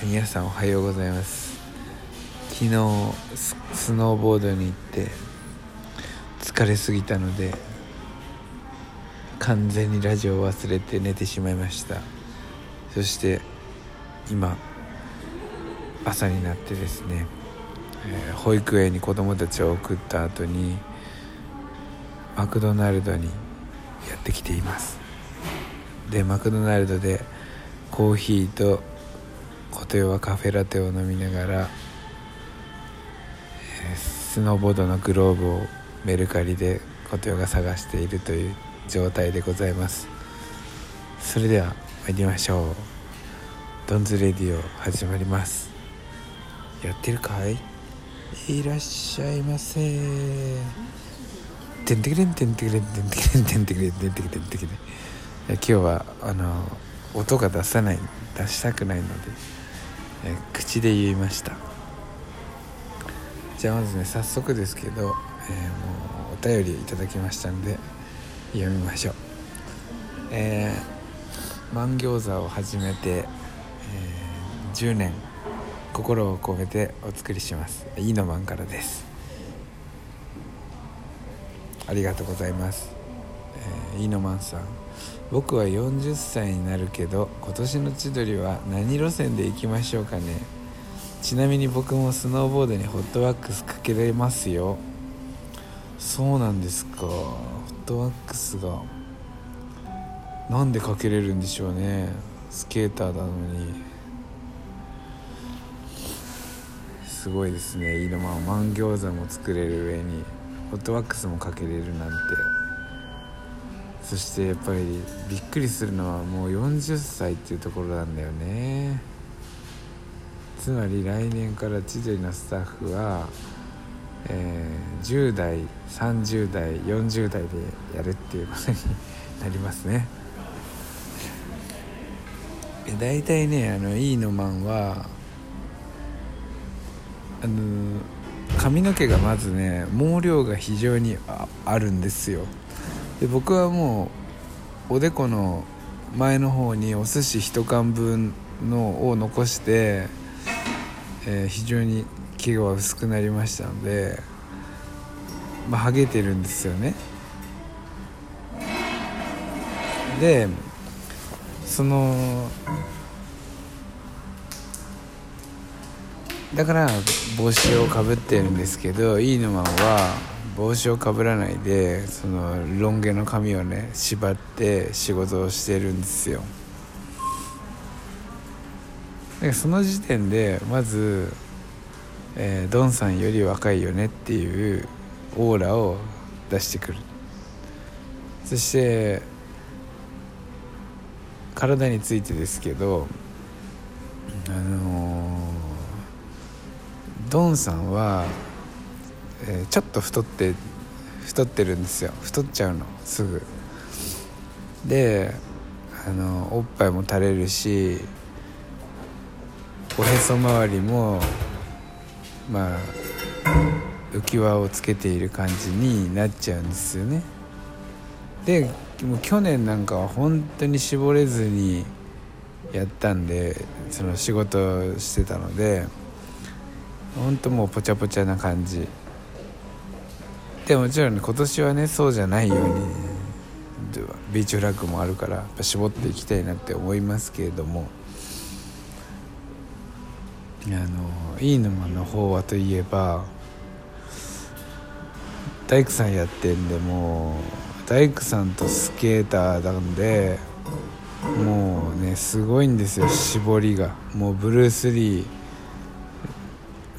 皆さんおはようございます。昨日スノーボードに行って疲れすぎたので完全にラジオを忘れて寝てしまいました。そして今朝になってですね、えー、保育園に子供たちを送った後にマクドナルドにやってきています。でマクドナルドでコーヒーと琴代はカフェラテを飲みながら、えー、スノーボードのグローブをメルカリで琴代が探しているという状態でございます。それでは参りましょう。ドンズレディオ始まります。やってるかい？いらっしゃいませ。てんてくれんてんてくれんてんてくれんてんてくれんてんてくれんてんてくれん今日はあの音が出さない出したくないので。え口で言いました。じゃあまずね早速ですけど、えー、もうお便りいただきましたんで読みましょう。えー、万餃子を始めて、えー、10年心を込めてお作りします。いいのマンからです。ありがとうございます、えー、いいのマンさん。僕は40歳になるけど今年の千鳥は何路線で行きましょうかね。ちなみに僕もスノーボードにホットワックスかけれますよ。そうなんですか。ホットワックスが。なんでかけれるんでしょうね。スケーターなのに。すごいですね。いいのまあ万餃子も作れる上にホットワックスもかけれるなんて。そしてやっぱりびっくりするのはもう40歳っていうところなんだよね。つまり来年から千鳥のスタッフは、えー、10代30代40代でやるっていうことになりますね。大体ねあのいいのマンはあの髪の毛がまずね毛量が非常にあるんですよ。で僕はもうおでこの前の方にお寿司1缶分のを残して、えー、非常に毛が薄くなりましたのでまあハゲてるんですよね。でそのだから帽子をかぶってるんですけどいいのまんは帽子をかぶらないでそのロン毛の髪をね縛って仕事をしてるんですよ。でその時点でまず、えー、ドンさんより若いよねっていうオーラを出してくる。そして体についてですけどあのー、ドンさんはえー、ちょっと太って太ってるんですよ。太っちゃうのすぐ。であのおっぱいも垂れるしおへそ周りもまあ浮き輪をつけている感じになっちゃうんですよね。でもう去年なんかは本当に絞れずにやったんでその仕事してたので本当もうぽちゃぽちゃな感じ。でもちろん、ね、今年はねそうじゃないようにビーチフラッグもあるからやっぱ絞っていきたいなって思いますけれども。あのいい沼の方はといえば大工さんやってんでもう大工さんとスケーターなんでもうねすごいんですよ絞りが。もうブルース・リー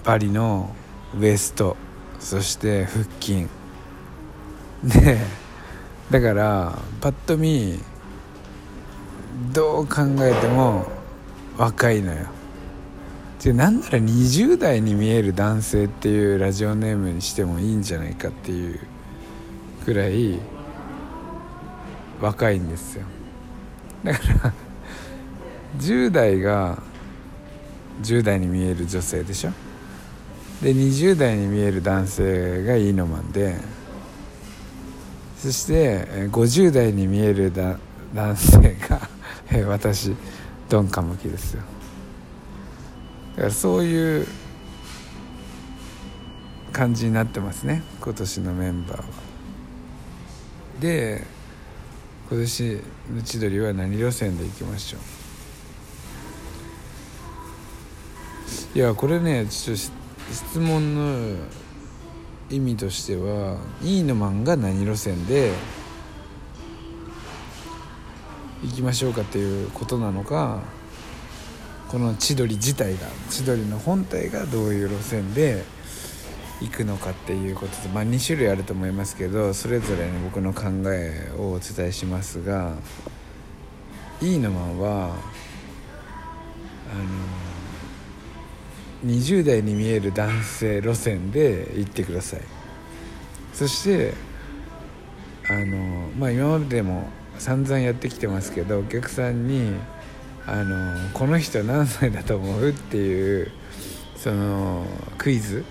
バリのウエストそして腹筋。でだからパッと見どう考えても若いのよ。でなんなら20代に見える男性っていうラジオネームにしてもいいんじゃないかっていうくらい若いんですよ。だから10代が10代に見える女性でしょ。で20代に見える男性がいいのマンでそして50代に見える男性が 私ドンカムキですよ。だからそういう感じになってますね今年のメンバーは。で今年の千鳥は何路線で行きましょう。いやこれねちょっと質問の意味としては「いいのマンが何路線で行きましょうかっていうことなのかこの千鳥自体が千鳥の本体がどういう路線で行くのかっていうことで、まあ、2種類あると思いますけどそれぞれ、ね、僕の考えをお伝えしますがいいのマンはあの20代に見える男性路線で行ってください。そしてあのまあ今までも散々やってきてますけどお客さんにあのこの人何歳だと思うっていうそのクイズ。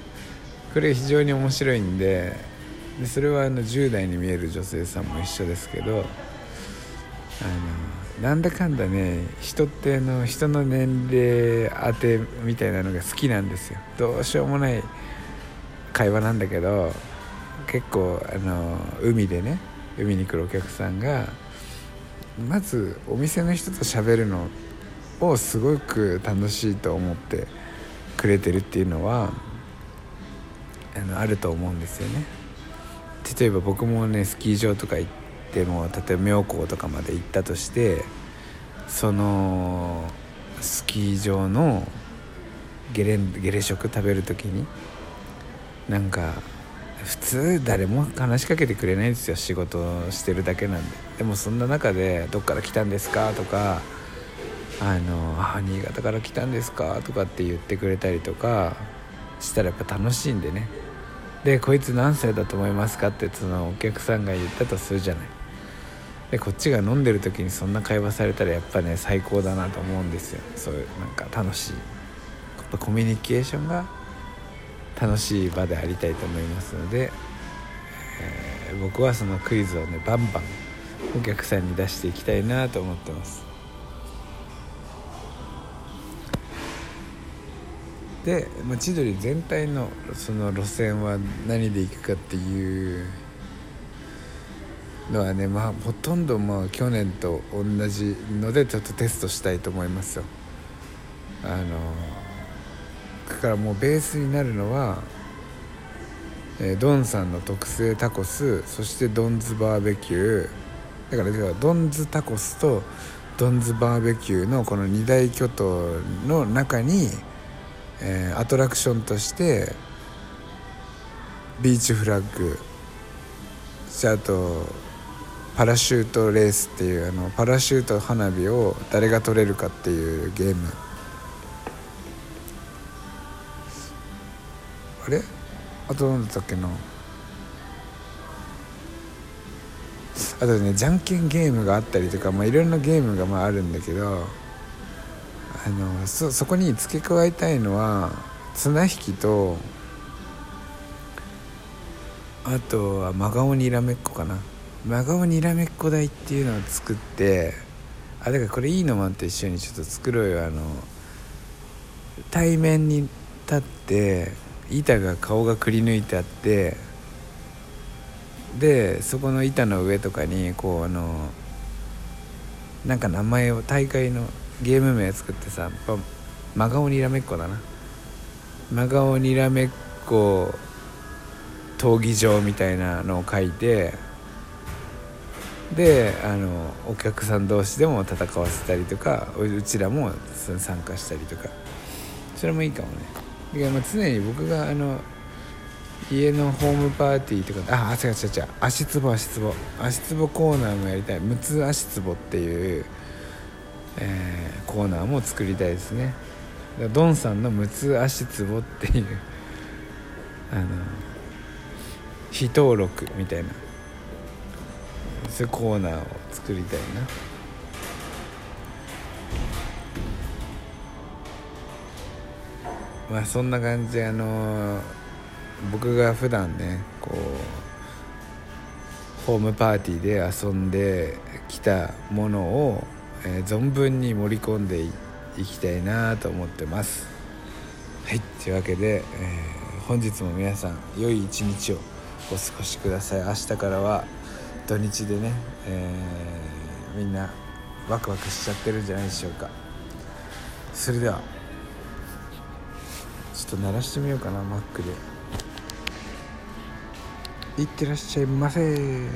これ非常に面白いんででそれはあの10代に見える女性さんも一緒ですけどあのなんだかんだね人ってあの人の年齢当てみたいなのが好きなんですよ。どうしようもない会話なんだけど結構あの海でね海に来るお客さんがまずお店の人と喋るのをすごく楽しいと思ってくれてるっていうのはあのあると思うんですよね。例えば僕もねスキー場とか行っても例えば妙高とかまで行ったとしてそのスキー場のゲレゲレ食食べる時になんか普通誰も話しかけてくれないんですよ仕事してるだけなんででもそんな中で「どっから来たんですか?」とか「あのあ新潟から来たんですか?」とかって言ってくれたりとかしたらやっぱ楽しいんでねでこいつ何歳だと思いますか？ってそのお客さんが言ったとするじゃないでこっちが飲んでる時にそんな会話されたらやっぱね最高だなと思うんですよ。そういうなんか楽しい。やっぱコミュニケーションが楽しい場でありたいと思いますので、えー、僕はそのクイズをねバンバンお客さんに出していきたいなと思ってます。で、まあ、千鳥全体のその路線は何で行くかっていうのはねまあほとんどまあ去年と同じのでちょっとテストしたいと思いますよ。あのだからもうベースになるのは、えー、ドンさんの特製タコスそしてドンズバーベキュー。だからドンズタコスとドンズバーベキューのこの二大巨頭の中に、えー、アトラクションとしてビーチフラッグ。あとパラシュートレースっていうあのパラシュート花火を誰が取れるかっていうゲーム。あれ？あと何だったっけな。あとねじゃんけんゲームがあったりとか、まあ、いろんなゲームがまああるんだけどあのそそこに付け加えたいのは綱引きとあとは真顔にらめっこかな。真顔にらめっこ台っていうのを作ってあだからこれいいのマンと一緒にちょっと作ろうよ。あの対面に立って板が顔がくり抜いてあってでそこの板の上とかにこうあのなんか名前を大会のゲーム名作ってさ真顔にらめっこだな。真顔にらめっこ闘技場みたいなのを書いてであのお客さん同士でも戦わせたりとかうちらも参加したりとか。それもいいかもね。いやまあ常に僕があの家のホームパーティーとかああ違う違う違う。足つぼ足つぼ。足つぼコーナーもやりたい。6つ足つぼっていう、えー、コーナーも作りたいですね。ドンさんの6つ足つぼっていうあの非登録みたいな。そういうコーナーを作りたいな。まあそんな感じであの僕が普段ねこうホームパーティーで遊んできたものを、えー、存分に盛り込んでいきたいなと思ってます。はいというわけで、えー、本日も皆さん良い一日をお過ごしください。明日からは土日でね、えー、みんなワクワクしちゃってるんじゃないでしょうか。それではちょっと鳴らしてみようかなマックで。いってらっしゃいませ。